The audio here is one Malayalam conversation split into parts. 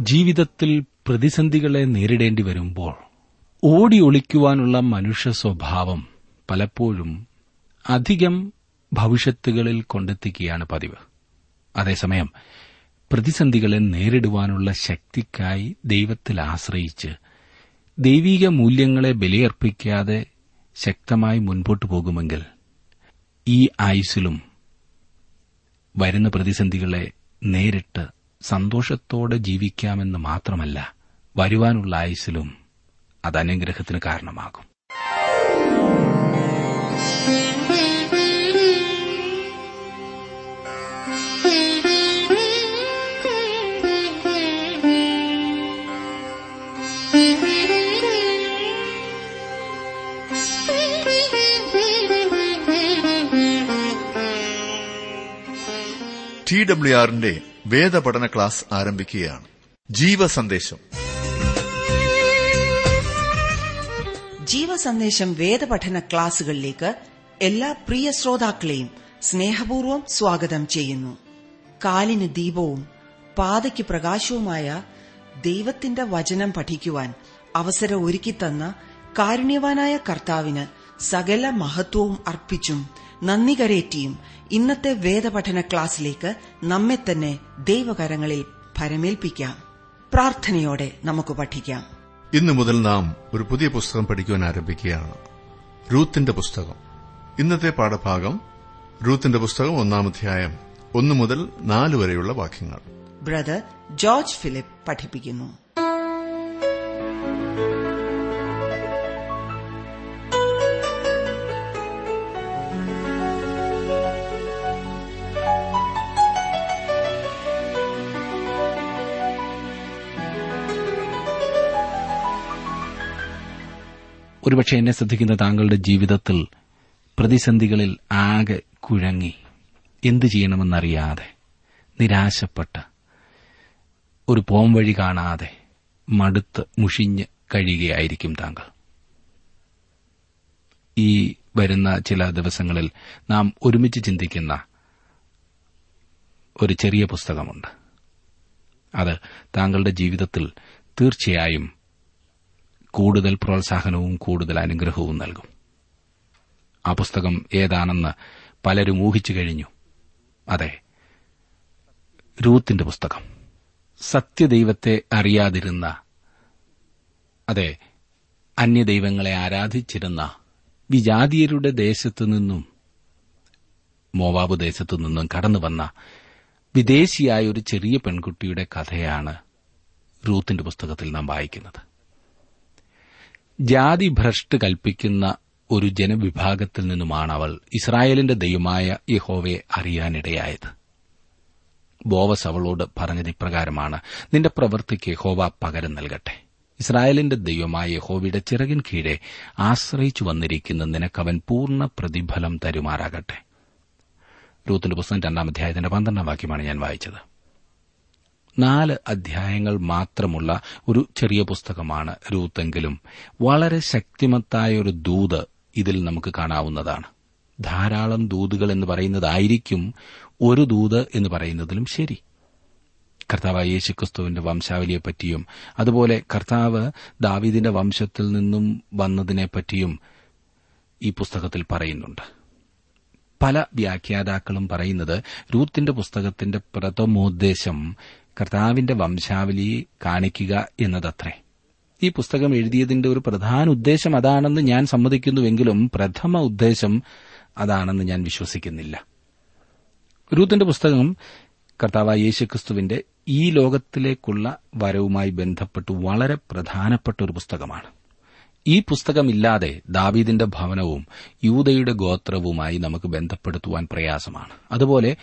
ജീവിതത്തിൽ പ്രതിസന്ധികളെ നേരിടേണ്ടി വരുമ്പോൾ ഓടി ഒളിക്കുവാനുള്ള മനുഷ്യ സ്വഭാവം പലപ്പോഴും അധികം ഭവിഷ്യത്തുകളിൽ കൊണ്ടെത്തിക്കുകയാണ് പതിവ്. അതേസമയം പ്രതിസന്ധികളെ നേരിടുവാനുള്ള ശക്തിക്കായി ദൈവത്തിൽ ആശ്രയിച്ച് ദൈവീക മൂല്യങ്ങളെ ബലിയർപ്പിക്കാതെ ശക്തമായി മുൻപോട്ടു പോകുമെങ്കിൽ ഈ ആയുസിലും വരുന്ന പ്രതിസന്ധികളെ നേരിട്ട് സന്തോഷത്തോടെ ജീവിക്കാമെന്ന് മാത്രമല്ല വരുവാനുള്ള ആയുസിലും അത് അനുഗ്രഹത്തിന് കാരണമാകും. ഡബ്ല്യു ആറിന്റെ വേദപഠന ക്ലാസ് ആരംഭിക്കുകയാണ്. ജീവസന്ദേശം. ജീവസന്ദേശം വേദപഠന ക്ലാസുകളിലേക്ക് എല്ലാ പ്രിയ ശ്രോതാക്കളെയും സ്നേഹപൂർവം സ്വാഗതം ചെയ്യുന്നു. കാലിന് ദീപവും പാതയ്ക്ക് പ്രകാശവുമായ ദൈവത്തിന്റെ വചനം പഠിക്കുവാൻ അവസരം ഒരുക്കിത്തന്ന കാരുണ്യവാനായ കർത്താവിന് സകല മഹത്വവും അർപ്പിച്ചും നന്ദി കരേറ്റിയും. ഇന്നത്തെ വേദപഠന ക്ലാസ്സിലേക്ക് നമ്മെ തന്നെ ദൈവകരങ്ങളിൽ ഭരമേൽപ്പിക്കാം. പ്രാർത്ഥനയോടെ നമുക്ക് പഠിക്കാം. ഇന്നു മുതൽ നാം ഒരു പുതിയ പുസ്തകം പഠിക്കുവാൻ ആരംഭിക്കുകയാണ്. റൂത്തിന്റെ പുസ്തകം. ഇന്നത്തെ പാഠഭാഗം റൂത്തിന്റെ പുസ്തകം ഒന്നാമധ്യായം ഒന്നു മുതൽ നാല് വരെയുള്ള വാക്യങ്ങൾ. ബ്രദർ ജോർജ് ഫിലിപ്പ് പഠിപ്പിക്കുന്നു. ഒരുപക്ഷെ എന്നെ ശ്രദ്ധിക്കുന്ന താങ്കളുടെ ജീവിതത്തിൽ പ്രതിസന്ധികളിൽ ആകെ കുഴങ്ങി. എന്തു ചെയ്യണമെന്നറിയാതെ നിരാശപ്പെട്ട് ഒരു പോം വഴി കാണാതെ മടുത്ത് മുഷിഞ്ഞ് കഴിയുകയായിരിക്കും താങ്കൾ. ഈ വരുന്ന ചില ദിവസങ്ങളിൽ നാം ഒരുമിച്ച് ചിന്തിക്കുന്ന ഒരു ചെറിയ പുസ്തകമുണ്ട്. അത് താങ്കളുടെ ജീവിതത്തിൽ തീർച്ചയായും കൂടുതൽ പ്രോത്സാഹനവും കൂടുതൽ അനുഗ്രഹവും നൽകും. ആ പുസ്തകം ഏതാണെന്ന് പലരും ഊഹിച്ചു കഴിഞ്ഞു. അതെ രൂത്തിന്റെ പുസ്തകം. സത്യദൈവത്തെ അറിയാതിരുന്ന അതെ അന്യദൈവങ്ങളെ ആരാധിച്ചിരുന്ന വിജാതീയരുടെ ദേശത്തു നിന്നും മോവാബ് ദേശത്തു നിന്നും കടന്നുവന്ന വിദേശിയായ ഒരു ചെറിയ പെൺകുട്ടിയുടെ കഥയാണ് റൂത്തിന്റെ പുസ്തകത്തിൽ നാം വായിക്കുന്നത്. ജാതി ഭ്രഷ്ട് കൽപ്പിക്കുന്ന ഒരു ജനവിഭാഗത്തിൽ നിന്നുമാണ് അവൾ ഇസ്രായേലിന്റെ ദൈവമായ യഹോവയെ അറിയാനിടയായത്. ബോവസ് അവളോട് പറഞ്ഞത് ഇപ്രകാരമാണ് നിന്റെ പ്രവൃത്തിക്ക് യഹോവ പകരം നൽകട്ടെ. ഇസ്രായേലിന്റെ ദൈവമായ യഹോവയുടെ ചിറകിൻ കീഴെ ആശ്രയിച്ചു വന്നിരിക്കുന്ന നിനക്കവൻ പൂർണ പ്രതിഫലം തരുമാറാകട്ടെ. രൂത്തിന്റെ പുസ്തകം രണ്ടാം അധ്യായത്തിന്റെ പന്ത്രണ്ടാം വാക്യമാണ് ഞാൻ വായിച്ചത്. നാല് അധ്യായങ്ങൾ മാത്രമുള്ള ഒരു ചെറിയ പുസ്തകമാണ് രൂത്തെങ്കിലും വളരെ ശക്തിമത്തായ ഒരു ദൂത് ഇതിൽ നമുക്ക് കാണാവുന്നതാണ്. ധാരാളം ദൂതുകൾ എന്ന് പറയുന്നതായിരിക്കും ഒരു ദൂത് എന്ന് പറയുന്നതിലും ശരി. കർത്താവ് യേശുക്രിസ്തുവിന്റെ വംശാവലിയെപ്പറ്റിയും അതുപോലെ കർത്താവ് ദാവീദിന്റെ വംശത്തിൽ നിന്നും വന്നതിനെപ്പറ്റിയും ഈ പുസ്തകത്തിൽ പറയുന്നുണ്ട്. പല വ്യാഖ്യാതാക്കളും പറയുന്നത് രൂത്തിന്റെ പുസ്തകത്തിന്റെ പ്രഥമോദ്ദേശം കർത്താവിന്റെ വംശാവലിയെ കാണിക്കുക എന്നതത്രേ. ഈ പുസ്തകം എഴുതിയതിന്റെ ഒരു പ്രധാന ഉദ്ദേശം അതാണെന്ന് ഞാൻ സമ്മതിക്കുന്നുവെങ്കിലും പ്രഥമ ഉദ്ദേശം അതാണെന്ന് ഞാൻ വിശ്വസിക്കുന്നില്ല. രൂത്തിന്റെ പുസ്തകം കർത്താവ് യേശുക്രിസ്തുവിന്റെ ഈ ലോകത്തിലേക്കുള്ള വരവുമായി ബന്ധപ്പെട്ട് വളരെ പ്രധാനപ്പെട്ട ഒരു പുസ്തകമാണ്. ഈ പുസ്തകമില്ലാതെ ദാവീദിന്റെ ഭവനവും യൂതയുടെ ഗോത്രവുമായി നമുക്ക് ബന്ധപ്പെടുത്തുവാൻ പ്രയാസമാണ്. അതുപോലെ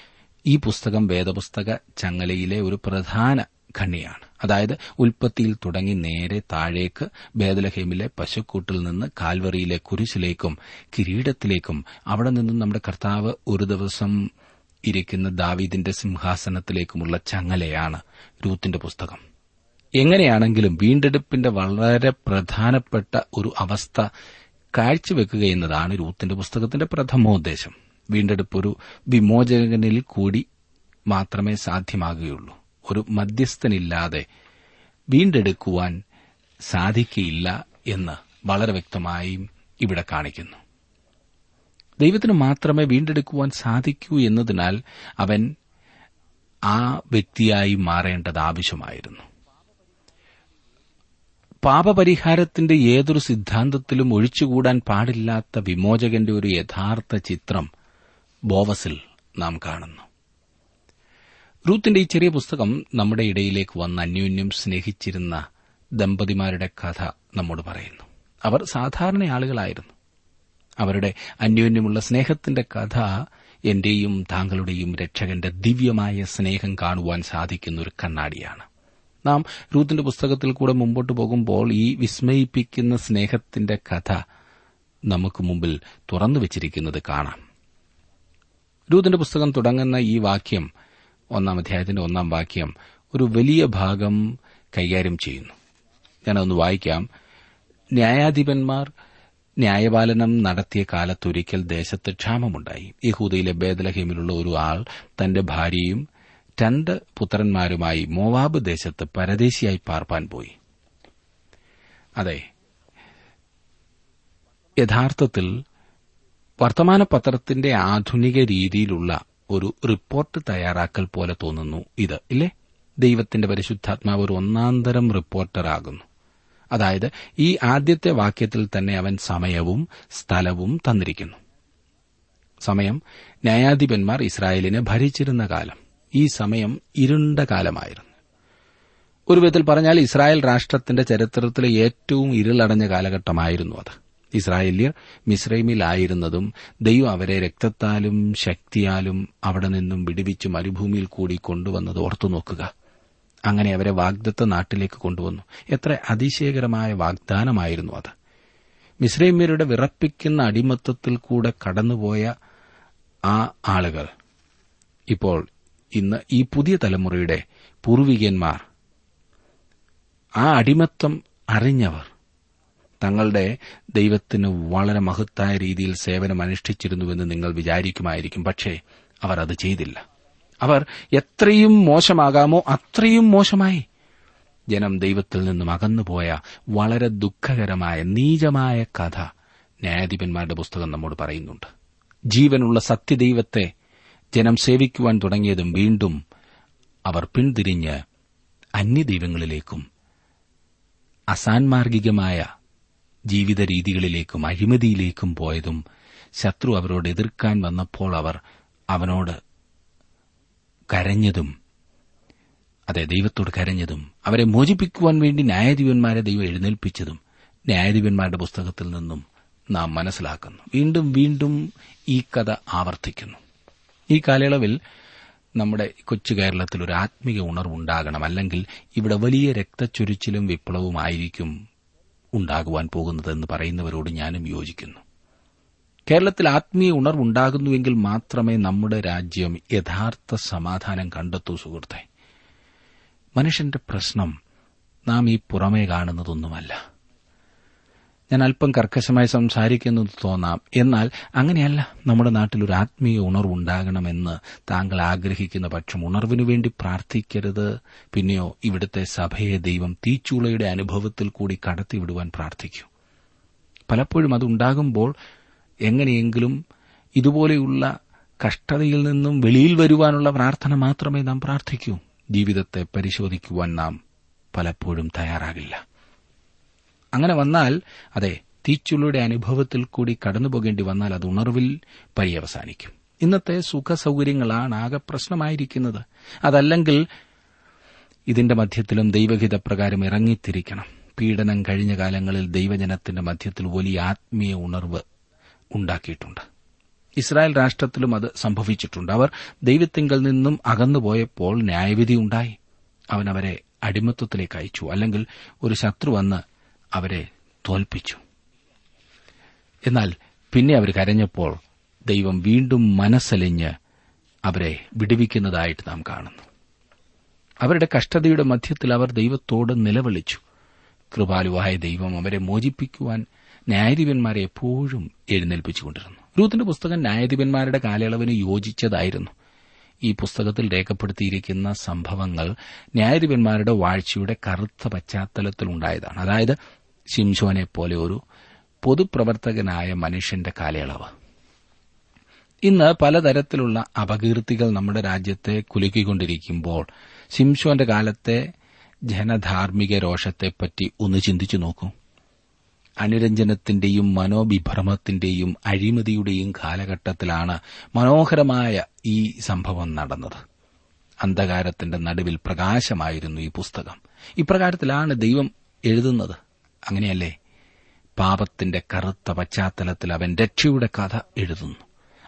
ഈ പുസ്തകം വേദപുസ്തക ചങ്ങലയിലെ ഒരു പ്രധാന ഖണ്ണിയാണ് അതായത് ഉൽപ്പത്തിയിൽ തുടങ്ങി നേരെ താഴേക്ക് ബേദലഹേമിലെ പശുക്കൂട്ടിൽ നിന്ന് കാൽവറിയിലെ കുരിശിലേക്കും കിരീടത്തിലേക്കും അവിടെ നിന്നും നമ്മുടെ കർത്താവ് ഒരു ദിവസം ഇരിക്കുന്ന ദാവീദിന്റെ സിംഹാസനത്തിലേക്കുമുള്ള ചങ്ങലയാണ് രൂത്തിന്റെ പുസ്തകം. എങ്ങനെയാണെങ്കിലും വീണ്ടെടുപ്പിന്റെ വളരെ പ്രധാനപ്പെട്ട ഒരു അവസ്ഥ കാഴ്ചവെക്കുക എന്നതാണ് രൂത്തിന്റെ പുസ്തകത്തിന്റെ പ്രഥമോദ്ദേശം. വീണ്ടെടുപ്പ് ഒരു വിമോചകനിൽ കൂടി മാത്രമേ സാധ്യമാകുകയുള്ളൂ. ഒരു മധ്യസ്ഥനില്ലാതെ വീണ്ടെടുക്കുവാൻ സാധിക്കയില്ല എന്ന് വളരെ വ്യക്തമായും ഇവിടെ കാണിക്കുന്നു. ദൈവത്തിന് മാത്രമേ വീണ്ടെടുക്കുവാൻ സാധിക്കൂ എന്നതിനാൽ അവൻ ആ വ്യക്തിയായി മാറേണ്ടത് ആവശ്യമായിരുന്നു. പാപപരിഹാരത്തിന്റെ ഏതൊരു സിദ്ധാന്തത്തിലും ഒഴിച്ചുകൂടാൻ പാടില്ലാത്ത വിമോചകന്റെ ഒരു യഥാർത്ഥ ചിത്രം ബോവസിൽ നാം കാണുന്നു. റൂത്തിന്റെ ഈ ചെറിയ പുസ്തകം നമ്മുടെ ഇടയിലേക്ക് വന്ന് അന്യോന്യം സ്നേഹിച്ചിരുന്ന ദമ്പതിമാരുടെ കഥ നമ്മോട് പറയുന്നു. അവർ സാധാരണ ആളുകളായിരുന്നു അവരുടെ അന്യോന്യമുള്ള സ്നേഹത്തിന്റെ കഥ എന്റെയും താങ്കളുടെയും രക്ഷകന്റെ ദിവ്യമായ സ്നേഹം കാണുവാൻ സാധിക്കുന്ന ഒരു കണ്ണാടിയാണ്. നാം റൂത്തിന്റെ പുസ്തകത്തിൽ കൂടെ മുമ്പോട്ട് പോകുമ്പോൾ ഈ വിസ്മയിപ്പിക്കുന്ന സ്നേഹത്തിന്റെ കഥ നമുക്ക് മുമ്പിൽ തുറന്നു വച്ചിരിക്കുന്നത് കാണാം. രൂത്തിന്റെ പുസ്തകം തുടങ്ങുന്ന ഈ വാക്യം ഒന്നാം അധ്യായത്തിന്റെ ഒന്നാം വാക്യം ഒരു വലിയ ഭാഗം കൈകാര്യം ചെയ്യുന്നു. ഞാനൊന്ന് വായിക്കാം. ന്യായാധിപന്മാർ ന്യായപാലനം നടത്തിയ കാലത്തൊരിക്കൽ ദേശത്ത് ക്ഷാമമുണ്ടായി. യഹൂദയിലെ ബേദലഹീമിലുള്ള ഒരു ആൾ തന്റെ ഭാര്യയും രണ്ട് പുത്രന്മാരുമായി മോവാബ് ദേശത്ത് പരദേശിയായി പാർപ്പാൻ പോയി. അതെ യഥാർത്ഥത്തിൽ വർത്തമാനപത്രത്തിന്റെ ആധുനിക രീതിയിലുള്ള ഒരു റിപ്പോർട്ട് തയ്യാറാക്കൽ പോലെ തോന്നുന്നു ഇത് ഇല്ലേ? ദൈവത്തിന്റെ പരിശുദ്ധാത്മാവ് ഒരു ഒന്നാന്തരം റിപ്പോർട്ടറാകുന്നു അതായത് ഈ ആദ്യത്തെ വാക്യത്തിൽ തന്നെ അവൻ സമയവും സ്ഥലവും തന്നിരിക്കുന്നു. സമയം ന്യായാധിപന്മാർ ഇസ്രായേലിനെ ഭരിച്ചിരുന്ന കാലം. ഈ സമയം ഇരുണ്ട കാലമായിരുന്നു. ഒരു വിധത്തിൽ പറഞ്ഞാൽ ഇസ്രായേൽ രാഷ്ട്രത്തിന്റെ ചരിത്രത്തിലെ ഏറ്റവും ഇരുളടഞ്ഞ കാലഘട്ടമായിരുന്നു അത്. ഇസ്രായേല്യർ മിസ്രൈമിലായിരുന്നതും ദൈവം അവരെ രക്തത്താലും ശക്തിയാലും അവിടെ നിന്നും വിടുവിച്ച് മരുഭൂമിയിൽ കൂടി കൊണ്ടുവന്നത് ഓർത്തു നോക്കുക. അങ്ങനെ അവരെ വാഗ്ദത്ത നാട്ടിലേക്ക് കൊണ്ടുവന്നു. എത്ര അതിശയകരമായ വാഗ്ദാനമായിരുന്നു അത്. മിസ്രൈമ്യരുടെ വിറപ്പിക്കുന്ന അടിമത്തത്തിൽ കൂടെ കടന്നുപോയ ആ ആളുകൾ. ഇപ്പോൾ ഇന്ന് ഈ പുതിയ തലമുറയുടെ പൂർവികന്മാർ. ആ അടിമത്തം അറിഞ്ഞവർ. തങ്ങളുടെ ദൈവത്തിന് വളരെ മഹത്തായ രീതിയിൽ സേവനം അനുഷ്ഠിച്ചിരുന്നുവെന്ന് നിങ്ങൾ വിചാരിക്കുമായിരിക്കും. പക്ഷേ അവർ അത് ചെയ്തില്ല. അവർ എത്രയും മോശമാകാമോ അത്രയും മോശമായി. ജനം ദൈവത്തിൽ നിന്നും അകന്നുപോയ വളരെ ദുഃഖകരമായ നീചമായ കഥ ന്യായാധിപന്മാരുടെ പുസ്തകം നമ്മോട് പറയുന്നുണ്ട്. ജീവനുള്ള സത്യദൈവത്തെ ജനം സേവിക്കുവാൻ തുടങ്ങിയതും വീണ്ടും അവർ പിന്തിരിഞ്ഞ് അന്യദൈവങ്ങളിലേക്കും അസാൻമാർഗികമായ ജീവിത രീതികളിലേക്കും അഴിമതിയിലേക്കും പോയതും ശത്രു അവരോട് എതിർക്കാൻ വന്നപ്പോൾ അവർ അവനോട് കരഞ്ഞതും അതെ ദൈവത്തോട് കരഞ്ഞതും അവരെ മോചിപ്പിക്കുവാൻ വേണ്ടി ന്യായാധിപന്മാരെ ദൈവം എഴുന്നേൽപ്പിച്ചതും ന്യായാധിപന്മാരുടെ പുസ്തകത്തിൽ നിന്നും നാം മനസ്സിലാക്കുന്നു. വീണ്ടും വീണ്ടും ഈ കഥ ആവർത്തിക്കുന്നു. ഈ കാലയളവിൽ നമ്മുടെ കൊച്ചു കേരളത്തിൽ ഒരു ആത്മീയ ഉണർവുണ്ടാകണം. അല്ലെങ്കിൽ ഇവിടെ വലിയ രക്തച്ചൊരിച്ചിലും വിപ്ലവമായിരിക്കും ഉണ്ടാകുവാൻ പോകുന്നതെന്ന് പറയുന്നവരോട് ഞാനും യോജിക്കുന്നു. കേരളത്തിൽ ആത്മീയ ഉണർവുണ്ടാകുന്നുവെങ്കിൽ മാത്രമേ നമ്മുടെ രാജ്യം യഥാർത്ഥ സമാധാനം കണ്ടെത്തൂ സുഹൃത്തെ. മനുഷ്യന്റെ പ്രശ്നം നാം ഈ പുറമേ കാണുന്നതൊന്നുമല്ല. ഞാൻ അല്പം കർക്കശമായി സംസാരിക്കുന്നത് തോന്നാം. എന്നാൽ അങ്ങനെയല്ല നമ്മുടെ നാട്ടിൽ ഒരു ആത്മീയ ഉണർവുണ്ടാകണമെന്ന് താങ്കൾ ആഗ്രഹിക്കുന്ന പക്ഷം ഉണർവിനു വേണ്ടി പ്രാർത്ഥിക്കരുത്. പിന്നെയോ ഇവിടുത്തെ സഭയെ ദൈവം തീച്ചൂളയുടെ അനുഭവത്തിൽ കൂടി കടത്തിവിടുവാൻ പ്രാർത്ഥിക്കൂ. പലപ്പോഴും അതുണ്ടാകുമ്പോൾ എങ്ങനെയെങ്കിലും ഇതുപോലെയുള്ള കഷ്ടതയിൽ നിന്നും വെളിയിൽ വരുവാനുള്ള പ്രാർത്ഥന മാത്രമേ നാം പ്രാർത്ഥിക്കൂ. ജീവിതത്തെ പരിശോധിക്കുവാൻ നാം പലപ്പോഴും തയ്യാറാകില്ല. അങ്ങനെ വന്നാൽ അതെ തീച്ചുള്ളിയുടെ അനുഭവത്തിൽ കൂടി കടന്നുപോകേണ്ടി വന്നാൽ അത് ഉണർവിൽ പര്യവസാനിക്കും. ഇന്നത്തെ സുഖ സൌകര്യങ്ങളാണ് ആകെ പ്രശ്നമായിരിക്കുന്നത്. അതല്ലെങ്കിൽ ഇതിന്റെ മധ്യത്തിലും ദൈവഹിതപ്രകാരം ഇറങ്ങിത്തിരിക്കണം. പീഡനം കഴിഞ്ഞ കാലങ്ങളിൽ ദൈവജനത്തിന്റെ മധ്യത്തിൽ വലിയ ആത്മീയ ഉണർവ് ഉണ്ടാക്കിയിട്ടുണ്ട്. ഇസ്രായേൽ രാഷ്ട്രത്തിലും അത് സംഭവിച്ചിട്ടുണ്ട്. അവർ ദൈവത്തിങ്കൽ നിന്നും അകന്നുപോയപ്പോൾ ന്യായവിധി ഉണ്ടായി. അവൻ അവരെ അടിമത്വത്തിലേക്ക് അയച്ചു. അല്ലെങ്കിൽ ഒരു ശത്രു വന്ന് അവരെ തോൽപ്പിച്ചു. എന്നാൽ പിന്നെ അവർ കരഞ്ഞപ്പോൾ ദൈവം വീണ്ടും മനസ്സലിഞ്ഞ് അവരെ വിടുവിക്കുന്നതായിട്ട് നാം കാണുന്നു. അവരുടെ കഷ്ടതയുടെ മധ്യത്തിൽ അവർ ദൈവത്തോട് നിലവിളിച്ചു. കൃപാലുവായ ദൈവം അവരെ മോചിപ്പിക്കുവാൻ ന്യായാധിപന്മാരെ എപ്പോഴും എഴുന്നേൽപ്പിച്ചുകൊണ്ടിരുന്നു. റൂത്തിന്റെ പുസ്തകം ന്യായാധിപന്മാരുടെ കാലയളവിന് യോജിച്ചതായിരുന്നു. ഈ പുസ്തകത്തിൽ രേഖപ്പെടുത്തിയിരിക്കുന്ന സംഭവങ്ങൾ ന്യായാധിപന്മാരുടെ വാഴ്ചയുടെ കറുത്ത പശ്ചാത്തലത്തിലുണ്ടായതാണ്. അതായത് ശിംശോനെ പോലെ ഒരു പൊതുപ്രവർത്തകനായ മനുഷ്യന്റെ കാലയളവ്. ഇന്ന് പലതരത്തിലുള്ള അപകീർത്തികൾ നമ്മുടെ രാജ്യത്തെ കുലുക്കിക്കൊണ്ടിരിക്കുമ്പോൾ ശിംഷോന്റെ കാലത്തെ ജനധാർമ്മിക രോഷത്തെപ്പറ്റി ഒന്ന് ചിന്തിച്ചു നോക്കൂ. അനുരഞ്ജനത്തിന്റെയും മനോവിഭ്രമത്തിന്റെയും അഴിമതിയുടെയും കാലഘട്ടത്തിലാണ് മനോഹരമായ ഈ സംഭവം നടന്നത്. അന്ധകാരത്തിന്റെ നടുവിൽ പ്രകാശമായിരുന്നു ഈ പുസ്തകം. ഇപ്രകാരത്തിലാണ് ദൈവം എഴുതുന്നത്. അങ്ങനെയല്ലേ? പാപത്തിന്റെ കറുത്ത പശ്ചാത്തലത്തിൽ അവൻ രക്ഷയുടെ കഥ എഴുതുന്നു.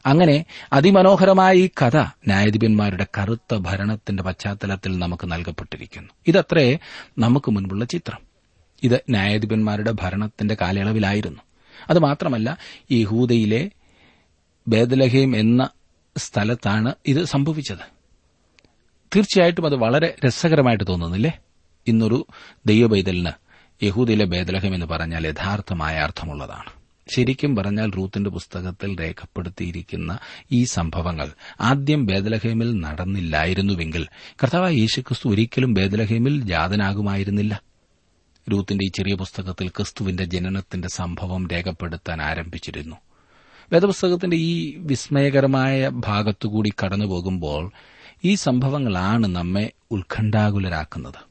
അങ്ങനെ അതിമനോഹരമായ ഈ കഥ ന്യായാധിപന്മാരുടെ കറുത്ത ഭരണത്തിന്റെ പശ്ചാത്തലത്തിൽ നമുക്ക് നൽകപ്പെട്ടിരിക്കുന്നു. ഇതത്രേ നമുക്ക് മുൻപുള്ള ചിത്രം. ഇത് ന്യായാധിപന്മാരുടെ ഭരണത്തിന്റെ കാലയളവിലായിരുന്നു. അതുമാത്രമല്ല യഹൂദയിലെ ബേദലഹേം എന്ന സ്ഥലത്താണ് ഇത് സംഭവിച്ചത്. തീർച്ചയായിട്ടും അത് വളരെ രസകരമായിട്ട് തോന്നുന്നില്ലേ? ഇന്നൊരു ദൈവബൈതലിന് യഹൂദയിലെ ബേദലഹം എന്ന് പറഞ്ഞാൽ യഥാർത്ഥമായ അർത്ഥമുള്ളതാണ്. ശരിക്കും പറഞ്ഞാൽ റൂത്തിന്റെ പുസ്തകത്തിൽ രേഖപ്പെടുത്തിയിരിക്കുന്ന ഈ സംഭവങ്ങൾ ആദ്യം ബേദലഹേമിൽ നടന്നില്ലായിരുന്നുവെങ്കിൽ കർത്താവായ യേശുക്രിസ്തു ഒരിക്കലും ബേദലഹേമിൽ ജാതനാകുമായിരുന്നില്ല. രൂത്തിന്റെ ഈ ചെറിയ പുസ്തകത്തിൽ ക്രിസ്തുവിന്റെ ജനനത്തിന്റെ സംഭവം രേഖപ്പെടുത്താൻ ആരംഭിച്ചിരുന്നു. വേദപുസ്തകത്തിന്റെ ഈ വിസ്മയകരമായ ഭാഗത്തുകൂടി കടന്നുപോകുമ്പോൾ ഈ സംഭവങ്ങളാണ് നമ്മെ ഉത്കണ്ഠാകുലരാക്കുന്നത്.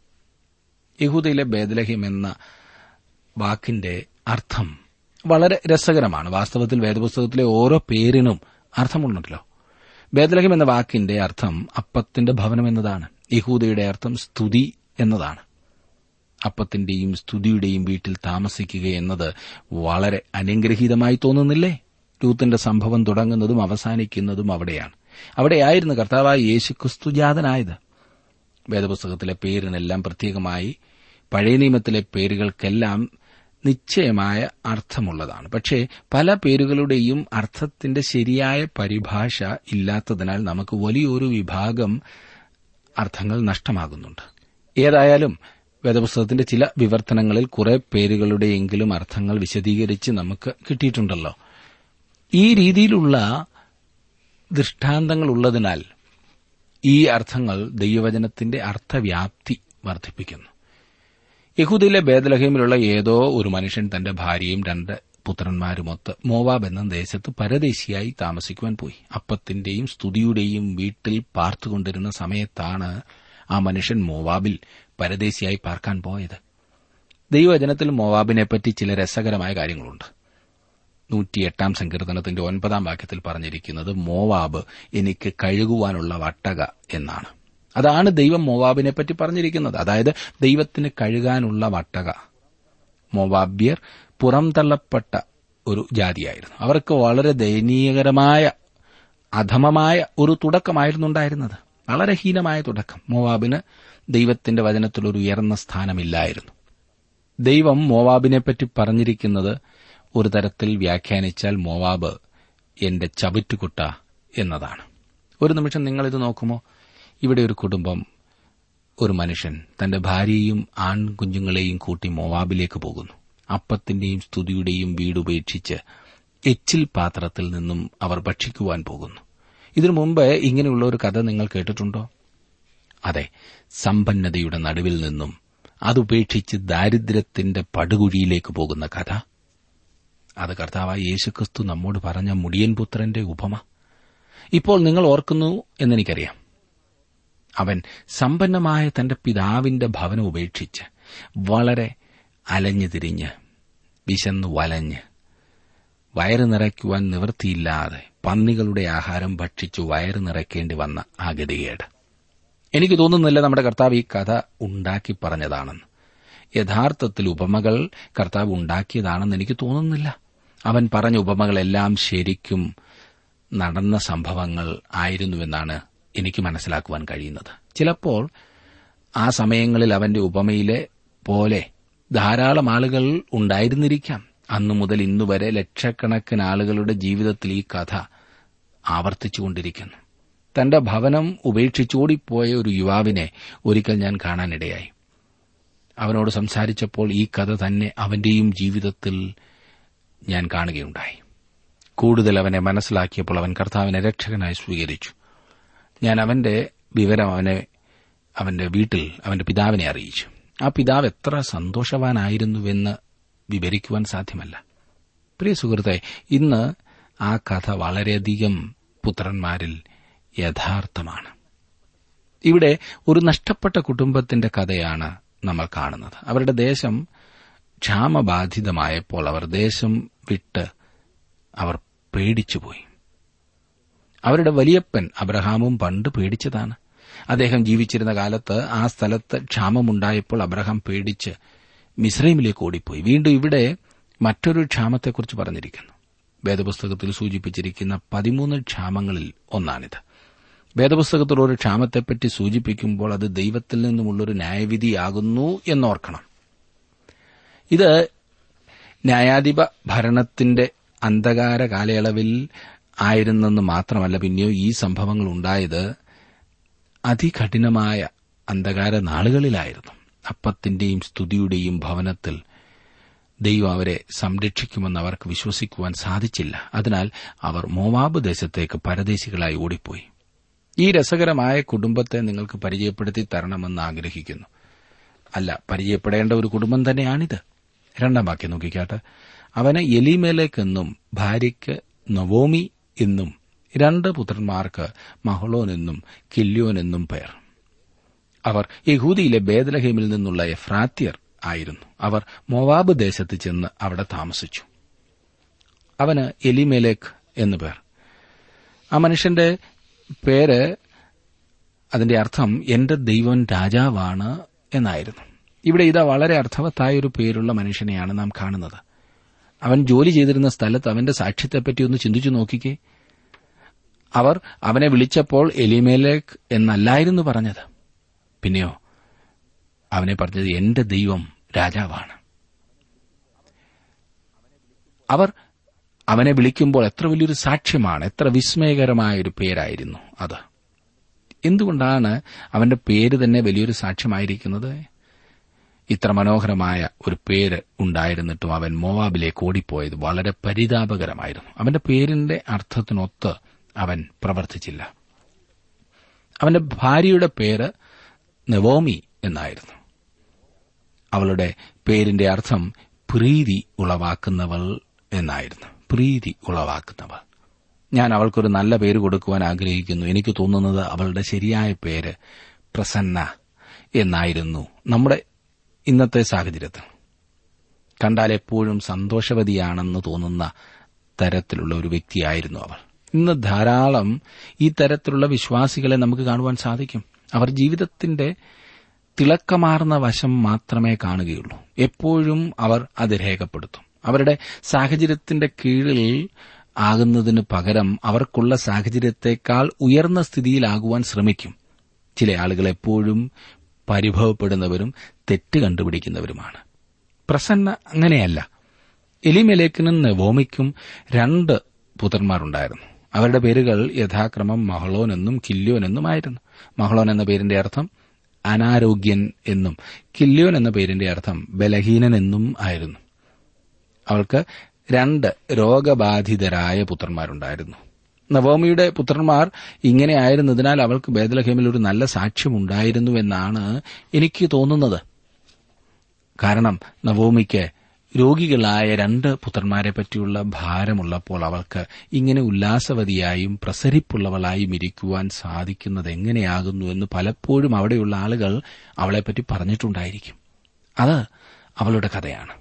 യഹൂദയിലെ ബേദലഹിം എന്ന വാക്കിന്റെ അർത്ഥം വളരെ രസകരമാണ്. വാസ്തവത്തിൽ വേദപുസ്തകത്തിലെ ഓരോ പേരിനും അർത്ഥമുണ്ടല്ലോ. ബേദലഹിം എന്ന വാക്കിന്റെ അർത്ഥം അപ്പത്തിന്റെ ഭവനം എന്നതാണ്. യഹൂദയുടെ അർത്ഥം സ്തുതി എന്നതാണ്. അപ്പത്തിന്റെയും സ്തുതിയുടെയും വീട്ടിൽ താമസിക്കുക എന്നത് വളരെ അനുഗ്രഹീതമായി തോന്നുന്നില്ലേ? രൂത്തിന്റെ സംഭവം തുടങ്ങുന്നതും അവസാനിക്കുന്നതും അവിടെയാണ്. അവിടെയായിരുന്നു കർത്താവായ യേശുക്രിസ്തു ജാതനായത്. വേദപുസ്തകത്തിലെ പേരിനെല്ലാം പ്രത്യേകമായി പഴയ നിയമത്തിലെ പേരുകൾക്കെല്ലാം നിശ്ചയമായ അർത്ഥമുള്ളതാണ്. പക്ഷേ പല പേരുകളുടെയും അർത്ഥത്തിന്റെ ശരിയായ പരിഭാഷ ഇല്ലാത്തതിനാൽ നമുക്ക് വലിയൊരു വിഭാഗം അർത്ഥങ്ങൾ നഷ്ടമാകുന്നുണ്ട്. ഏതായാലും വേദപുസ്തകത്തിന്റെ ചില വിവർത്തനങ്ങളിൽ കുറെ പേരുകളുടെയെങ്കിലും അർത്ഥങ്ങൾ വിശദീകരിച്ച് നമുക്ക് കിട്ടിയിട്ടുണ്ടല്ലോ. ഈ രീതിയിലുള്ള ദൃഷ്ടാന്തങ്ങൾ ഉള്ളതിനാൽ ഈ അർത്ഥങ്ങൾ ദൈവവചനത്തിന്റെ അർത്ഥവ്യാപ്തി വർദ്ധിപ്പിക്കുന്നു. യഹൂദയിലെ ബേദലഹീമിലുള്ള ഏതോ ഒരു മനുഷ്യൻ തന്റെ ഭാര്യയും രണ്ട് പുത്രന്മാരുമൊത്ത് മോവാബ് എന്ന ദേശത്ത് പരദേശിയായി താമസിക്കുവാൻ പോയി. അപ്പത്തിന്റെയും സ്തുതിയുടെയും വീട്ടിൽ പാർത്തുകൊണ്ടിരുന്ന സമയത്താണ് ആ മനുഷ്യൻ മോവാബിൽ പരദേശിയായി പാർക്കാൻ പോയത്. ദൈവജനത്തിൽ മോവാബിനെപ്പറ്റി ചില രസകരമായ കാര്യങ്ങളുണ്ട്. നൂറ്റിയെട്ടാം സങ്കീർത്തനത്തിന്റെ ഒൻപതാം വാക്യത്തിൽ പറഞ്ഞിരിക്കുന്നത് മോവാബ് എനിക്ക് കഴുകുവാനുള്ള വട്ടക എന്നാണ്. അതാണ് ദൈവം മോവാബിനെ പറ്റി പറഞ്ഞിരിക്കുന്നത്. അതായത് ദൈവത്തിന് കഴുകാനുള്ള വട്ടക. മോവാബ്യർ പുറംതള്ളപ്പെട്ട ഒരു ജാതിയായിരുന്നു. അവർക്ക് വളരെ ദയനീയകരമായ അധമമായ ഒരു തുടക്കമായിരുന്നു ഉണ്ടായിരുന്നത്. വളരെ ഹീനമായ തുടക്കം. മോവാബിന് ദൈവത്തിന്റെ വചനത്തിൽ ഒരു ഉയർന്ന സ്ഥാനമില്ലായിരുന്നു. ദൈവം മോവാബിനെപ്പറ്റി പറഞ്ഞിരിക്കുന്നത് ഒരു തരത്തിൽ വ്യാഖ്യാനിച്ചാൽ മോവാബ് എന്റെ ചവിറ്റുകുട്ട എന്നതാണ്. ഒരു നിമിഷം നിങ്ങളിത് നോക്കുമോ? ഇവിടെ ഒരു കുടുംബം ഒരു മനുഷ്യൻ തന്റെ ഭാര്യയെയും ആൺകുഞ്ഞുങ്ങളെയും കൂട്ടി മോവാബിലേക്ക് പോകുന്നു. അപ്പത്തിന്റെയും സ്തുതിയുടെയും വീടുപേക്ഷിച്ച് എച്ചിൽ പാത്രത്തിൽ നിന്നും അവർ ഭക്ഷിക്കുവാൻ പോകുന്നു. ഇതിനു മുമ്പ് ഇങ്ങനെയുള്ള ഒരു കഥ നിങ്ങൾ കേട്ടിട്ടുണ്ടോ? അതെ സമ്പന്നതയുടെ നടുവിൽ നിന്നും അതുപേക്ഷിച്ച് ദാരിദ്ര്യത്തിന്റെ പടുകുഴിയിലേക്ക് പോകുന്ന കഥ. അത് കർത്താവായ യേശുക്രിസ്തു നമ്മോട് പറഞ്ഞ മുടിയൻപുത്രന്റെ ഉപമ. ഇപ്പോൾ നിങ്ങൾ ഓർക്കുന്നു എന്നെനിക്കറിയാം. അവൻ സമ്പന്നമായ തന്റെ പിതാവിന്റെ ഭവനം ഉപേക്ഷിച്ച് വളരെ അലഞ്ഞു തിരിഞ്ഞ് വിശന്നു വലഞ്ഞ് വയറ് നിറയ്ക്കുവാൻ നിവൃത്തിയില്ലാതെ പന്നികളുടെ ആഹാരം ഭക്ഷിച്ചു വയറ് നിറയ്ക്കേണ്ടി വന്ന ആ ഗതികേട് എനിക്ക് തോന്നുന്നില്ല നമ്മുടെ കർത്താവ് ഈ കഥ ഉണ്ടാക്കി പറഞ്ഞതാണെന്ന്. യഥാർത്ഥത്തിൽ ഉപമകൾ കർത്താവ് ഉണ്ടാക്കിയതാണെന്ന് എനിക്ക് തോന്നുന്നില്ല. അവൻ പറഞ്ഞ ഉപമകളെല്ലാം ശരിക്കും നടന്ന സംഭവങ്ങൾ ആയിരുന്നുവെന്നാണ് എനിക്ക് മനസ്സിലാക്കുവാൻ കഴിയുന്നത്. ചിലപ്പോൾ ആ സമയങ്ങളിൽ അവന്റെ ഉപമയിലെ പോലെ ധാരാളം ആളുകൾ ഉണ്ടായിരുന്നിരിക്കാം. അന്നു മുതൽ ഇന്നുവരെ ലക്ഷക്കണക്കിന് ആളുകളുടെ ജീവിതത്തിൽ ഈ കഥ ആവർത്തിച്ചുകൊണ്ടിരിക്കുന്നു. തന്റെ ഭവനം ഉപേക്ഷിച്ചോടിപ്പോയ ഒരു യുവാവിനെ ഒരിക്കൽ ഞാൻ കാണാനിടയായി. അവനോട് സംസാരിച്ചപ്പോൾ ഈ കഥ തന്നെ അവന്റെയും ജീവിതത്തിൽ ഞാൻ കാണുകയുണ്ടായി. കൂടുതൽ അവനെ മനസ്സിലാക്കിയപ്പോൾ അവൻ കർത്താവിനെ രക്ഷകനായി സ്വീകരിച്ചു. ഞാൻ അവന്റെ വിവരം അവനെ അവന്റെ വീട്ടിൽ അവന്റെ പിതാവിനെ അറിയിച്ചു. ആ പിതാവ് എത്ര സന്തോഷവാനായിരുന്നുവെന്ന് വിവരിക്കുവാൻ സാധ്യമല്ല. പ്രിയ സുഹൃത്തെ ഇന്ന് ആ കഥ വളരെയധികം പുത്രന്മാരിൽ യഥാർത്ഥമാണ്. ഇവിടെ ഒരു നഷ്ടപ്പെട്ട കുടുംബത്തിന്റെ കഥയാണ് നമ്മൾ കാണുന്നത്. അവരുടെ ദേശം ക്ഷാമബാധിതമായപ്പോൾ അവർ ദേശം വിട്ട് അവർ പേടിച്ചുപോയി. അവരുടെ വലിയപ്പൻ അബ്രഹാമും പണ്ട് പേടിച്ചതാണ്. അദ്ദേഹം ജീവിച്ചിരുന്ന കാലത്ത് ആ സ്ഥലത്ത് ക്ഷാമമുണ്ടായപ്പോൾ അബ്രഹാം പേടിച്ച് മിസ്രൈമിലേക്ക് ഓടിപ്പോയി. വീണ്ടും ഇവിടെ മറ്റൊരു ക്ഷാമത്തെക്കുറിച്ച് പറഞ്ഞിരിക്കുന്നു. വേദപുസ്തകത്തിൽ സൂചിപ്പിച്ചിരിക്കുന്ന പതിമൂന്ന് ക്ഷാമങ്ങളിൽ ഒന്നാണിത്. വേദപുസ്തകത്തിൽ ഒരു ക്ഷാമത്തെപ്പറ്റി സൂചിപ്പിക്കുമ്പോൾ അത് ദൈവത്തിൽ നിന്നുമുള്ളൊരു ന്യായവിധിയാകുന്നു എന്നോർക്കണം. ഇത് ന്യായാധിപ ഭരണത്തിന്റെ അന്ധകാര കാലയളവിൽ ആയിരുന്നെന്ന് മാത്രമല്ല പിന്നെയോ ഈ സംഭവങ്ങൾ ഉണ്ടായത് അതികഠിനമായ അന്ധകാര നാളുകളിലായിരുന്നു. അപ്പത്തിന്റെയും സ്തുതിയുടെയും ഭവനത്തിൽ ദൈവം അവരെ സംരക്ഷിക്കുമെന്ന് അവർക്ക് വിശ്വസിക്കുവാൻ സാധിച്ചില്ല. അതിനാൽ അവർ മോവാബ് ദേശത്തേക്ക് പരദേശികളായി ഓടിപ്പോയി. ഈ രസകരമായ കുടുംബത്തെ നിങ്ങൾക്ക് പരിചയപ്പെടുത്തി തരണമെന്ന് ആഗ്രഹിക്കുന്നു. അല്ല പരിചയപ്പെടേണ്ട ഒരു കുടുംബം തന്നെയാണിത്. രണ്ടാം വാക്യം നോക്കിക്കാട്ട്. അവന് എലിമേലേക്കെന്നും ഭാര്യയ്ക്ക് നവോമി എന്നും രണ്ട് പുത്രന്മാർക്ക് മഹളോൻ എന്നും കില്യോൻ എന്നും പേർ. അവർ യഹൂദിയിലെ ബേദലഹീമിൽ നിന്നുള്ള എഫ്രാത്യർ ആയിരുന്നു. അവർ മൊവാബ് ദേശത്ത് ചെന്ന് അവിടെ താമസിച്ചു. അവന് എലിമേലേക്ക് എന്നു പേർ. ആ മനുഷ്യന്റെ പേര് അതിന്റെ അർത്ഥം എന്റെ ദൈവം രാജാവാണ് എന്നായിരുന്നു. ഇവിടെ ഇതാ വളരെ അർത്ഥവത്തായ ഒരു പേരുള്ള മനുഷ്യനെയാണ് നാം കാണുന്നത്. അവൻ ജോലി ചെയ്തിരുന്ന സ്ഥലത്ത് അവന്റെ സാക്ഷ്യത്തെപ്പറ്റി ഒന്ന് ചിന്തിച്ചു നോക്കിക്കേ. അവർ അവനെ വിളിച്ചപ്പോൾ എലിമേലേക്ക് എന്നല്ലായിരുന്നു പറഞ്ഞത്. പിന്നെയോ അവനെ പറഞ്ഞത് എന്റെ ദൈവം രാജാവാണ്. അവർ അവനെ വിളിക്കുമ്പോൾ എത്ര വലിയൊരു സാക്ഷ്യമാണ് എത്ര വിസ്മയകരമായ ഒരു പേരായിരുന്നു അത്. എന്തുകൊണ്ടാണ് അവന്റെ പേര് തന്നെ വലിയൊരു സാക്ഷ്യമായിരിക്കുന്നത്? ഇത്ര മനോഹരമായ ഒരു പേര് ഉണ്ടായിരുന്നിട്ടും അവൻ മോവാബിലേക്ക് ഓടിപ്പോയത് വളരെ പരിതാപകരമായിരുന്നു. അവന്റെ പേരിന്റെ അർത്ഥത്തിനൊത്ത് അവൻ പ്രവർത്തിച്ചില്ല. അവന്റെ ഭാര്യയുടെ പേര് നവോമി എന്നായിരുന്നു. അവളുടെ പേരിന്റെ അർത്ഥം പ്രീതി ഉളവാക്കുന്നവൾ എന്നായിരുന്നു. പ്രീതി ഉളവാക്കുന്നവൾ. ഞാൻ അവൾക്കൊരു നല്ല പേര് കൊടുക്കുവാൻ ആഗ്രഹിക്കുന്നു. എനിക്ക് തോന്നുന്നത് അവളുടെ ശരിയായ പേര് പ്രസന്ന എന്നായിരുന്നു. നമ്മുടെ ഇന്നത്തെ സാഹചര്യത്തിൽ. കണ്ടാൽ എപ്പോഴും സന്തോഷവതിയാണെന്ന് തോന്നുന്ന തരത്തിലുള്ള ഒരു വ്യക്തിയായിരുന്നു അവർ ഇന്ന് ധാരാളം ഈ തരത്തിലുള്ള വിശ്വാസികളെ നമുക്ക് കാണുവാൻ സാധിക്കും. അവർ ജീവിതത്തിന്റെ തിളക്കമാർന്ന വശം മാത്രമേ കാണുകയുള്ളൂ. എപ്പോഴും അവർ അത് രേഖപ്പെടുത്തും. അവരുടെ സാഹചര്യത്തിന്റെ കീഴിൽ ആകുന്നതിന് പകരം അവർക്കുള്ള സാഹചര്യത്തെക്കാൾ ഉയർന്ന സ്ഥിതിയിലാകുവാൻ ശ്രമിക്കും. ചില ആളുകൾ എപ്പോഴും പരിഭവപ്പെടുന്നവരും തെറ്റ് കണ്ടുപിടിക്കുന്നവരുമാണ്. പ്രസന്ന അങ്ങനെയല്ല. എലിമെലേക്കിനും നെവോമിക്കും രണ്ട് പുത്രന്മാരുണ്ടായിരുന്നു. അവരുടെ പേരുകൾ യഥാക്രമം മഹളോൻ എന്നും കില്യോൻ എന്നുമായിരുന്നു. മഹളോൻ എന്ന പേരിന്റെ അർത്ഥം അനാരോഗ്യൻ എന്നും കില്യോൻ എന്ന പേരിന്റെ അർത്ഥം ബലഹീനൻ എന്നും ആയിരുന്നു. അവൾക്ക് രണ്ട് രോഗബാധിതരായ പുത്രന്മാരുണ്ടായിരുന്നു. നവോമിയുടെ പുത്രന്മാർ ഇങ്ങനെ ആയിരുന്നതിനാൽ അവൾക്ക് ബേദലഹേമിൽ ഒരു നല്ല സാക്ഷ്യമുണ്ടായിരുന്നു എന്നാണ് എനിക്ക് തോന്നുന്നത്. കാരണം നവോമിക്ക് രോഗികളായ രണ്ട് പുത്രന്മാരെ പറ്റിയുള്ള ഭാരമുള്ളപ്പോൾ അവൾക്ക് ഇങ്ങനെ ഉല്ലാസവതിയായും പ്രസരിപ്പുള്ളവളായും ഇരിക്കുവാൻ സാധിക്കുന്നത് എങ്ങനെയാകുന്നു എന്ന് പലപ്പോഴും അവിടെയുള്ള ആളുകൾ അവളെപ്പറ്റി പറഞ്ഞിട്ടുണ്ടായിരിക്കും. അത് അവളുടെ കഥയാണ്.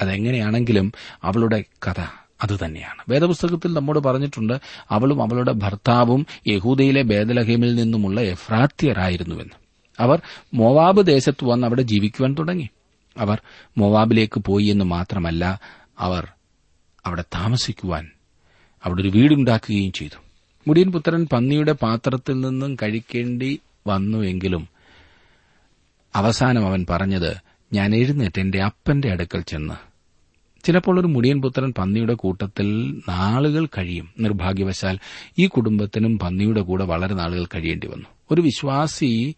അതെങ്ങനെയാണെങ്കിലും അവളുടെ കഥ അതുതന്നെയാണ്. വേദപുസ്തകത്തിൽ നമ്മോട് പറഞ്ഞിട്ടുണ്ട് അവളും അവളുടെ ഭർത്താവും യഹൂദയിലെ ബേദലഹേമിൽ നിന്നുമുള്ള എഫ്രാത്യരായിരുന്നുവെന്ന് അവർ മോവാബ് ദേശത്ത് വന്ന് അവിടെ ജീവിക്കുവാൻ തുടങ്ങി. അവർ മൊവാബിലേക്ക് പോയി എന്ന് മാത്രമല്ല അവർ അവിടെ താമസിക്കുവാൻ അവിടെ ഒരു വീടുണ്ടാക്കുകയും ചെയ്തു. മുടിയൻ പുത്രൻ പന്നിയുടെ പാത്രത്തിൽ നിന്നും കഴിക്കേണ്ടി വന്നുവെങ്കിലും അവസാനം അവൻ പറഞ്ഞത് ഞാൻ എഴുന്നേറ്റ് എന്റെ അപ്പന്റെ അടുക്കൽ ചെന്ന്. ചിലപ്പോൾ ഒരു മുടിയൻ പുത്രൻ പന്നിയുടെ കൂട്ടത്തിൽ നാളുകൾ കഴിയും. നിർഭാഗ്യവശാൽ ഈ കുടുംബത്തിനും പന്നിയുടെ കൂടെ വളരെ നാളുകൾ കഴിയേണ്ടി വന്നു. ഒരു വിശ്വാസി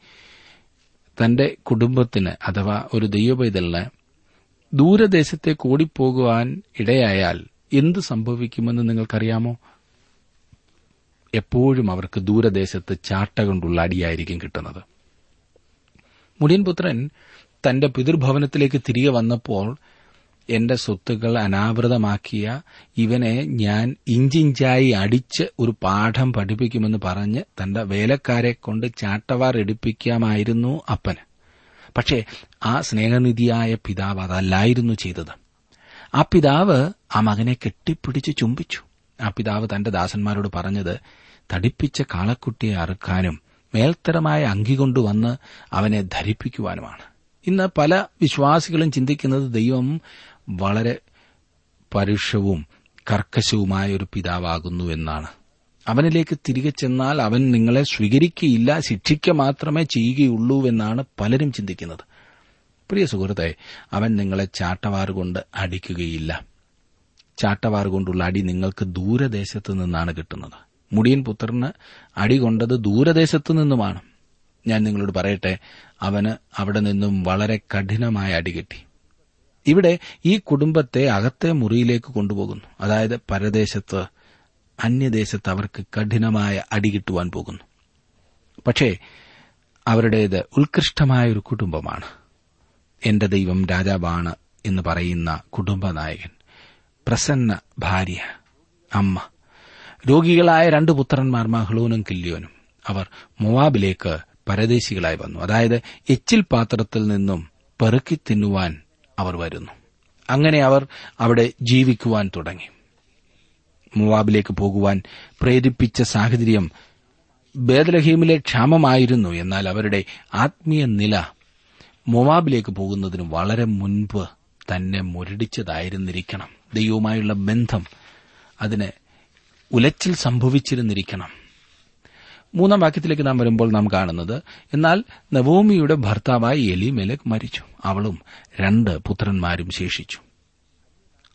തന്റെ കുടുംബത്തിന് അഥവാ ഒരു ദൈവപൈതലിന് ദൂരദേശത്തേക്ക് ഓടിപ്പോകുവാൻ ഇടയായാൽ എന്ത് സംഭവിക്കുമെന്ന് നിങ്ങൾക്കറിയാമോ? എപ്പോഴും അവർക്ക് ദൂരദേശത്ത് ചാട്ട കൊണ്ടുള്ള അടിയായിരിക്കും കിട്ടുന്നത്. മുടിയൻപുത്രൻ തന്റെ പിതൃഭവനത്തിലേക്ക് തിരികെ വന്നപ്പോൾ എന്റെ സ്വത്തുക്കൾ അനാവൃതമാക്കിയ ഇവനെ ഞാൻ ഇഞ്ചിഞ്ചായി അടിച്ച് ഒരു പാഠം പഠിപ്പിക്കുമെന്ന് പറഞ്ഞ് തന്റെ വേലക്കാരെ കൊണ്ട് ചാട്ടവാർ എടുപ്പിക്കാമായിരുന്നു അപ്പന് പക്ഷേ ആ സ്നേഹനിധിയായ പിതാവ് അതല്ലായിരുന്നു ചെയ്തത്. ആ പിതാവ് ആ മകനെ കെട്ടിപ്പിടിച്ച് ചുംബിച്ചു. ആ പിതാവ് തന്റെ ദാസന്മാരോട് പറഞ്ഞത് തടിപ്പിച്ച കാളക്കുട്ടിയെ അറുക്കാനും മേൽത്തരമായ അങ്കി കൊണ്ടുവന്ന് അവനെ ധരിപ്പിക്കുവാനുമാണ്. ഇന്ന് പല വിശ്വാസികളും ചിന്തിക്കുന്നത് ദൈവം വളരെ പരുഷവും കർക്കശവുമായ ഒരു പിതാവാകുന്നു എന്നാണ്. അവനിലേക്ക് തിരികെ ചെന്നാൽ അവൻ നിങ്ങളെ സ്വീകരിക്കുകയില്ല ശിക്ഷിക്ക മാത്രമേ ചെയ്യുകയുള്ളൂ എന്നാണ് പലരും ചിന്തിക്കുന്നത്. പ്രിയ സുഹൃത്തെ അവൻ നിങ്ങളെ ചാട്ടവാറുകൊണ്ട് അടിക്കുകയില്ല. ചാട്ടവാറുകൊണ്ടുള്ള അടി നിങ്ങൾക്ക് ദൂരദേശത്ത് നിന്നാണ് കിട്ടുന്നത്. മുടിയൻ പുത്രന് അടി കൊണ്ടത് ദൂരദേശത്ത് നിന്നുമാണ്. ഞാൻ നിങ്ങളോട് പറയട്ടെ അവന് അവിടെ നിന്നും വളരെ കഠിനമായ അടി കിട്ടി. ഇവിടെ ഈ കുടുംബത്തെ അകത്തെ മുറിയിലേക്ക് കൊണ്ടുപോകുന്നു. അതായത് പരദേശത്ത് അന്യദേശത്ത് അവർക്ക് കഠിനമായ അടി കിട്ടുവാൻ പോകുന്നു. പക്ഷേ അവരുടേത് ഉത്കൃഷ്ടമായ ഒരു കുടുംബമാണ്. എന്റെ ദൈവം രാജാവാണ് എന്ന് പറയുന്ന കുടുംബനായകൻ പ്രസന്ന ഭാര്യ അമ്മ രോഗികളായ രണ്ട് പുത്രന്മാർ മഹ്ലൂനും കില്യോനും. അവർ മുവാബിലേക്ക് പരദേശികളായി വന്നു. അതായത് എച്ചിൽ പാത്രത്തിൽ നിന്നും പെറുക്കി തിന്നുവാൻ അവർ വരുന്നു. അങ്ങനെ അവർ അവിടെ ജീവിക്കുവാൻ തുടങ്ങി. മുവാബിലേക്ക് പോകുവാൻ പ്രേരിപ്പിച്ച സാഹചര്യം ബേദലഹീമിലെ ക്ഷാമമായിരുന്നു. എന്നാൽ അവരുടെ ആത്മീയ നില മൊവാബിലേക്ക് പോകുന്നതിന് വളരെ മുൻപ് തന്നെ മുരടിച്ചതായിരുന്നിരിക്കണം. ദൈവവുമായുള്ള ബന്ധം അതിന് ഉലച്ചിൽ സംഭവിച്ചിരുന്നിരിക്കണം. മൂന്നാം വാക്യത്തിലേക്ക് നാം വരുമ്പോൾ നാം കാണുന്നത് എന്നാൽ നവോമിയുടെ ഭർത്താവായി എലിമെലക് മരിച്ചു. അവളും രണ്ട് പുത്രന്മാരും ശേഷിച്ചു.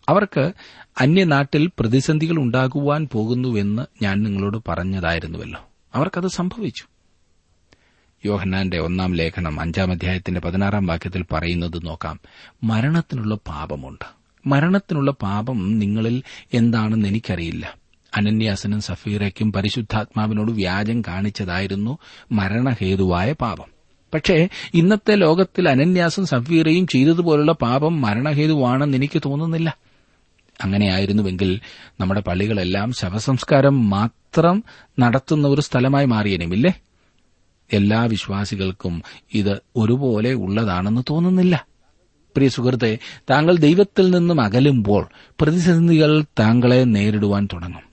അവർക്ക് അന്യനാട്ടിൽ പ്രതിസന്ധികൾ ഉണ്ടാകുവാൻ പോകുന്നുവെന്ന് ഞാൻ നിങ്ങളോട് പറഞ്ഞതായിരുന്നുവല്ലോ. അവർക്കത് സംഭവിച്ചു. യോഹന്നാന്റെ ഒന്നാം ലേഖനം അഞ്ചാം അധ്യായത്തിന്റെ പതിനാറാം വാക്യത്തിൽ പറയുന്നത് നോക്കാം. മരണത്തിനുള്ള പാപമുണ്ട്. മരണത്തിനുള്ള പാപം നിങ്ങളിൽ എന്താണെന്ന് എനിക്കറിയില്ല. അനന്യാസനും സഫീറയ്ക്കും പരിശുദ്ധാത്മാവിനോട് വ്യാജം കാണിച്ചതായിരുന്നു മരണഹേതുവായ പാപം. പക്ഷേ ഇന്നത്തെ ലോകത്തിൽ അനന്യാസും സഫീറയും ചെയ്തതുപോലുള്ള പാപം മരണഹേതുവാണെന്ന് എനിക്ക് തോന്നുന്നില്ല. അങ്ങനെയായിരുന്നുവെങ്കിൽ നമ്മുടെ പള്ളികളെല്ലാം ശവസംസ്കാരം മാത്രം നടത്തുന്ന ഒരു സ്ഥലമായി മാറിയനുമില്ലേ? എല്ലാ വിശ്വാസികൾക്കും ഇത് ഒരുപോലെ ഉള്ളതാണെന്ന് തോന്നുന്നില്ല. പ്രിയ സുഹൃത്തെ താങ്കൾ ദൈവത്തിൽ നിന്നും അകലുമ്പോൾ പ്രതിസന്ധികൾ താങ്കളെ നേരിടുവാൻ തുടങ്ങും.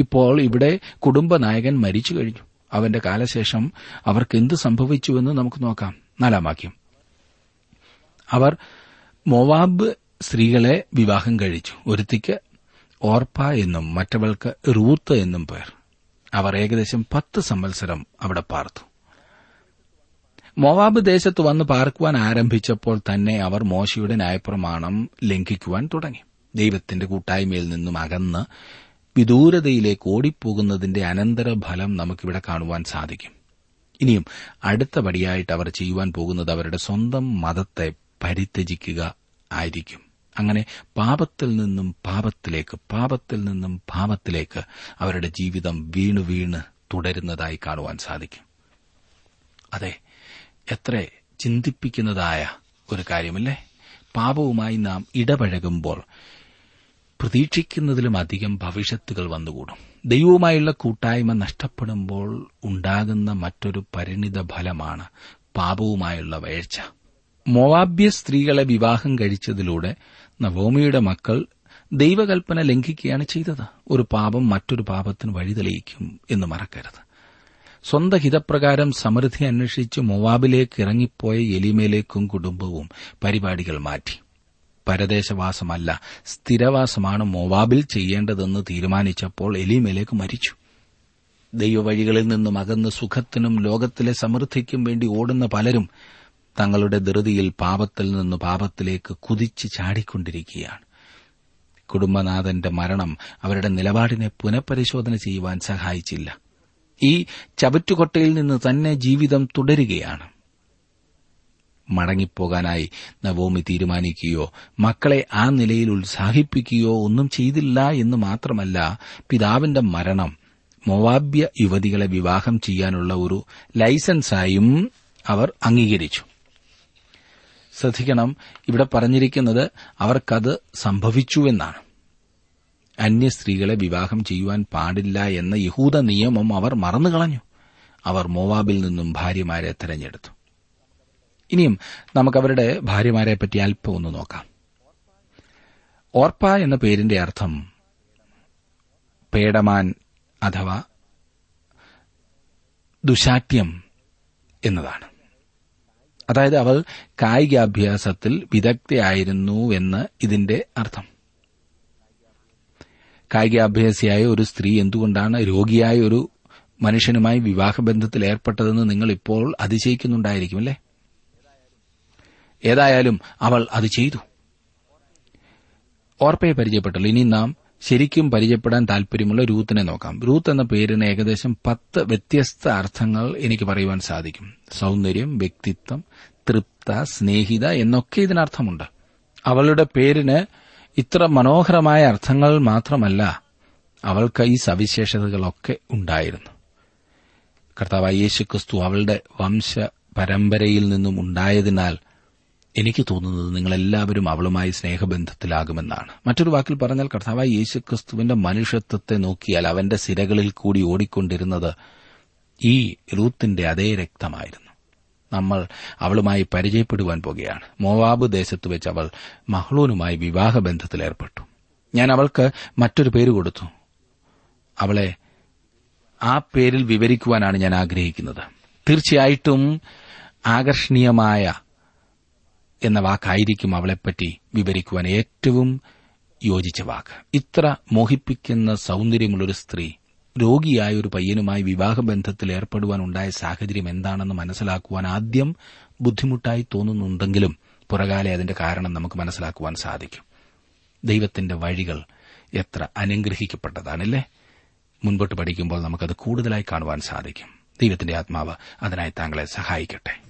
ഇപ്പോൾ ഇവിടെ കുടുംബനായകൻ മരിച്ചു കഴിഞ്ഞു. അവന്റെ കാലശേഷം അവർക്ക് എന്ത് സംഭവിച്ചുവെന്ന് നമുക്ക് നോക്കാം. നാലാം വാക്യം. അവർ മൊവാബ് സ്ത്രീകളെ വിവാഹം കഴിച്ചു. ഒരുത്തിക്ക് ഓർപ്പ എന്നും മറ്റവൾക്ക് റൂത്ത് എന്നും പേർ. അവർ ഏകദേശം പത്ത് സംവത്സരം അവിടെ പാർത്തു. മൊവാബ് ദേശത്ത് വന്ന് പാർക്കുവാൻ ആരംഭിച്ചപ്പോൾ തന്നെ അവർ മോശയുടെ ന്യായപ്രമാണം ലംഘിക്കുവാൻ തുടങ്ങി. ദൈവത്തിന്റെ കൂട്ടായ്മയിൽ നിന്നും അകന്ന് വിദൂരതയിലേക്ക് ഓടിപ്പോകുന്നതിന്റെ അനന്തരഫലം നമുക്കിവിടെ കാണുവാൻ സാധിക്കും. ഇനിയും അടുത്ത പടിയായിട്ട് അവർ ചെയ്യുവാൻ പോകുന്നത് അവരുടെ സ്വന്തം മതത്തെ പരിത്യജിക്കുക ആയിരിക്കും. അങ്ങനെ പാപത്തിൽ നിന്നും പാപത്തിലേക്ക് പാപത്തിൽ നിന്നും പാപത്തിലേക്ക് അവരുടെ ജീവിതം വീണു വീണ് തുടരുന്നതായി കാണുവാൻ സാധിക്കും. അതെ എത്ര ചിന്തിപ്പിക്കുന്നതായ ഒരു കാര്യമല്ലേ? പാപവുമായി നാം ഇടപഴകുമ്പോൾ പ്രതീക്ഷിക്കുന്നതിലും അധികം ഭവിഷ്യത്തുകൾ വന്നുകൂടും. ദൈവവുമായുള്ള കൂട്ടായ്മ നഷ്ടപ്പെടുമ്പോൾ ഉണ്ടാകുന്ന മറ്റൊരു പരിണിത ഫലമാണ് പാപവുമായുള്ള വേഴ്ച. മോവാബ്യ സ്ത്രീകളെ വിവാഹം കഴിച്ചതിലൂടെ നവോമിയുടെ മക്കൾ ദൈവകൽപ്പന ലംഘിക്കുകയാണ് ചെയ്തത്. ഒരു പാപം മറ്റൊരു പാപത്തിന് വഴിതെളിയിക്കും എന്ന് മറക്കരുത്. സ്വന്തം ഹിതപ്രകാരം സമൃദ്ധി അന്വേഷിച്ച് മൊവാബിലേക്ക് ഇറങ്ങിപ്പോയ എലിമേലേക്കും കുടുംബവും പരിപാടികൾ മാറ്റി. പരദേശവാസമല്ല. സ്ഥിരവാസമാണ് മോവാബിൽ ചെയ്യേണ്ടതെന്ന് തീരുമാനിച്ചപ്പോൾ എലിമേലേക്ക് മരിച്ചു. ദൈവവഴികളിൽ നിന്നും അകന്ന് സുഖത്തിനും ലോകത്തിലെ സമൃദ്ധിക്കും വേണ്ടി ഓടുന്ന പലരും തങ്ങളുടെ ധൃതിയിൽ പാപത്തിൽ നിന്ന് പാപത്തിലേക്ക് കുതിച്ചു ചാടിക്കൊണ്ടിരിക്കുകയാണ്. കുടുംബനാഥന്റെ മരണം അവരുടെ നിലപാടിനെ പുനഃപരിശോധന ചെയ്യുവാൻ സഹായിച്ചില്ല. ഈ ചവറ്റുകൊട്ടയിൽ നിന്ന് തന്നെ ജീവിതം തുടരുകയാണ്. മടങ്ങിപ്പോകാനായി നവോമി തീരുമാനിക്കുകയോ മക്കളെ ആ നിലയിൽ ഉത്സാഹിപ്പിക്കുകയോ ഒന്നും ചെയ്തില്ല എന്ന് മാത്രമല്ല പിതാവിന്റെ മരണം മോവാബ്യ യുവതികളെ വിവാഹം ചെയ്യാനുള്ള ഒരു ലൈസൻസായും അവർ അംഗീകരിച്ചു. ശ്രദ്ധിക്കണം ഇവിടെ പറഞ്ഞിരിക്കുന്നത് അവർക്കത് സംഭവിച്ചുവെന്നാണ്. അന്യ സ്ത്രീകളെ വിവാഹം ചെയ്യുവാൻ പാടില്ല എന്ന യഹൂദ നിയമം അവർ മറന്നുകളഞ്ഞു. അവർ മോവാബിൽ നിന്നും ഭാര്യമാരെ തെരഞ്ഞെടുത്തു. ഇനിയും നമുക്ക് അവരുടെ ഭാര്യമാരെ പറ്റി അല്പം ഒന്ന് നോക്കാം. ഓർപ്പ എന്ന പേരിന്റെ അർത്ഥം പേടമാൻ അഥവാ ദുശാഠ്യം എന്നതാണ്. അതായത് അവൾ കായികാഭ്യാസത്തിൽ വിദഗ്ധയായിരുന്നു എന്ന് ഇതിന്റെ അർത്ഥം. കായികാഭ്യാസിയായ ഒരു സ്ത്രീ എന്തുകൊണ്ടാണ് രോഗിയായ ഒരു മനുഷ്യനുമായി വിവാഹബന്ധത്തിൽ ഏർപ്പെട്ടതെന്ന് നിങ്ങൾ ഇപ്പോൾ അതിശയിക്കുന്നുണ്ടായിരിക്കും അല്ലേ? ഏതായാലും അവൾ അത് ചെയ്തു. ഓർപ്പയെ പരിചയപ്പെട്ടല്ലോ. ഇനി നാം ശരിക്കും പരിചയപ്പെടാൻ താൽപര്യമുള്ള രൂത്തിനെ നോക്കാം. രൂത്ത് എന്ന പേരിന് ഏകദേശം പത്ത് വ്യത്യസ്ത അർത്ഥങ്ങൾ എനിക്ക് പറയുവാൻ സാധിക്കും. സൗന്ദര്യം വ്യക്തിത്വം തൃപ്ത സ്നേഹിത എന്നൊക്കെ ഇതിനർത്ഥമുണ്ട്. അവളുടെ പേരിന് ഇത്ര മനോഹരമായ അർത്ഥങ്ങൾ മാത്രമല്ല അവൾക്ക് ഈ സവിശേഷതകളൊക്കെ ഉണ്ടായിരുന്നു. കർത്താവായ യേശുക്രിസ്തു അവളുടെ വംശ പരമ്പരയിൽ നിന്നും ഉണ്ടായതിനാൽ എനിക്ക് തോന്നുന്നത് നിങ്ങളെല്ലാവരും അവളുമായി സ്നേഹബന്ധത്തിലാകുമെന്നാണ്. മറ്റൊരു വാക്കിൽ പറഞ്ഞാൽ കർത്താവായ യേശുക്രിസ്തുവിന്റെ മനുഷ്യത്വത്തെ നോക്കിയാൽ അവന്റെ സിരകളിൽ കൂടി ഓടിക്കൊണ്ടിരുന്നത് ഈ റൂത്തിന്റെ അതേ രക്തമായിരുന്നു. നമ്മൾ അവളുമായി പരിചയപ്പെടുവാൻ പോകുകയാണ്. മോവാബ് ദേശത്ത് വെച്ച് അവൾ മഹ്ളൂനുമായി വിവാഹബന്ധത്തിലേർപ്പെട്ടു ഞാൻ അവൾക്ക് മറ്റൊരു പേര് കൊടുത്തു. അവളെ ആ പേരിൽ വിവരിക്കുവാനാണ് ഞാൻ ആഗ്രഹിക്കുന്നത്. തീർച്ചയായിട്ടും ആകർഷണീയമായ എന്ന വാക്കായിരിക്കും അവളെപ്പറ്റി വിവരിക്കുവാൻ ഏറ്റവും യോജിച്ച വാക്ക്. ഇത്ര മോഹിപ്പിക്കുന്ന സൗന്ദര്യമുള്ളൊരു സ്ത്രീ രോഗിയായ ഒരു പയ്യനുമായി വിവാഹബന്ധത്തിൽ ഏർപ്പെടുവാനുണ്ടായ സാഹചര്യം എന്താണെന്ന് മനസ്സിലാക്കുവാൻ ആദ്യം ബുദ്ധിമുട്ടായി തോന്നുന്നുണ്ടെങ്കിലും പുറകാലെ അതിന്റെ കാരണം നമുക്ക് മനസ്സിലാക്കുവാൻ സാധിക്കും. ദൈവത്തിന്റെ വഴികൾ എത്ര അനുഗ്രഹിക്കപ്പെട്ടതാണല്ലേ? മുൻപോട്ട് പഠിക്കുമ്പോൾ നമുക്കത് കൂടുതലായി കാണുവാൻ സാധിക്കും. ദൈവത്തിന്റെ ആത്മാവ് അതിനായി താങ്കളെ സഹായിക്കട്ടെ.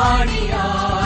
Narnia.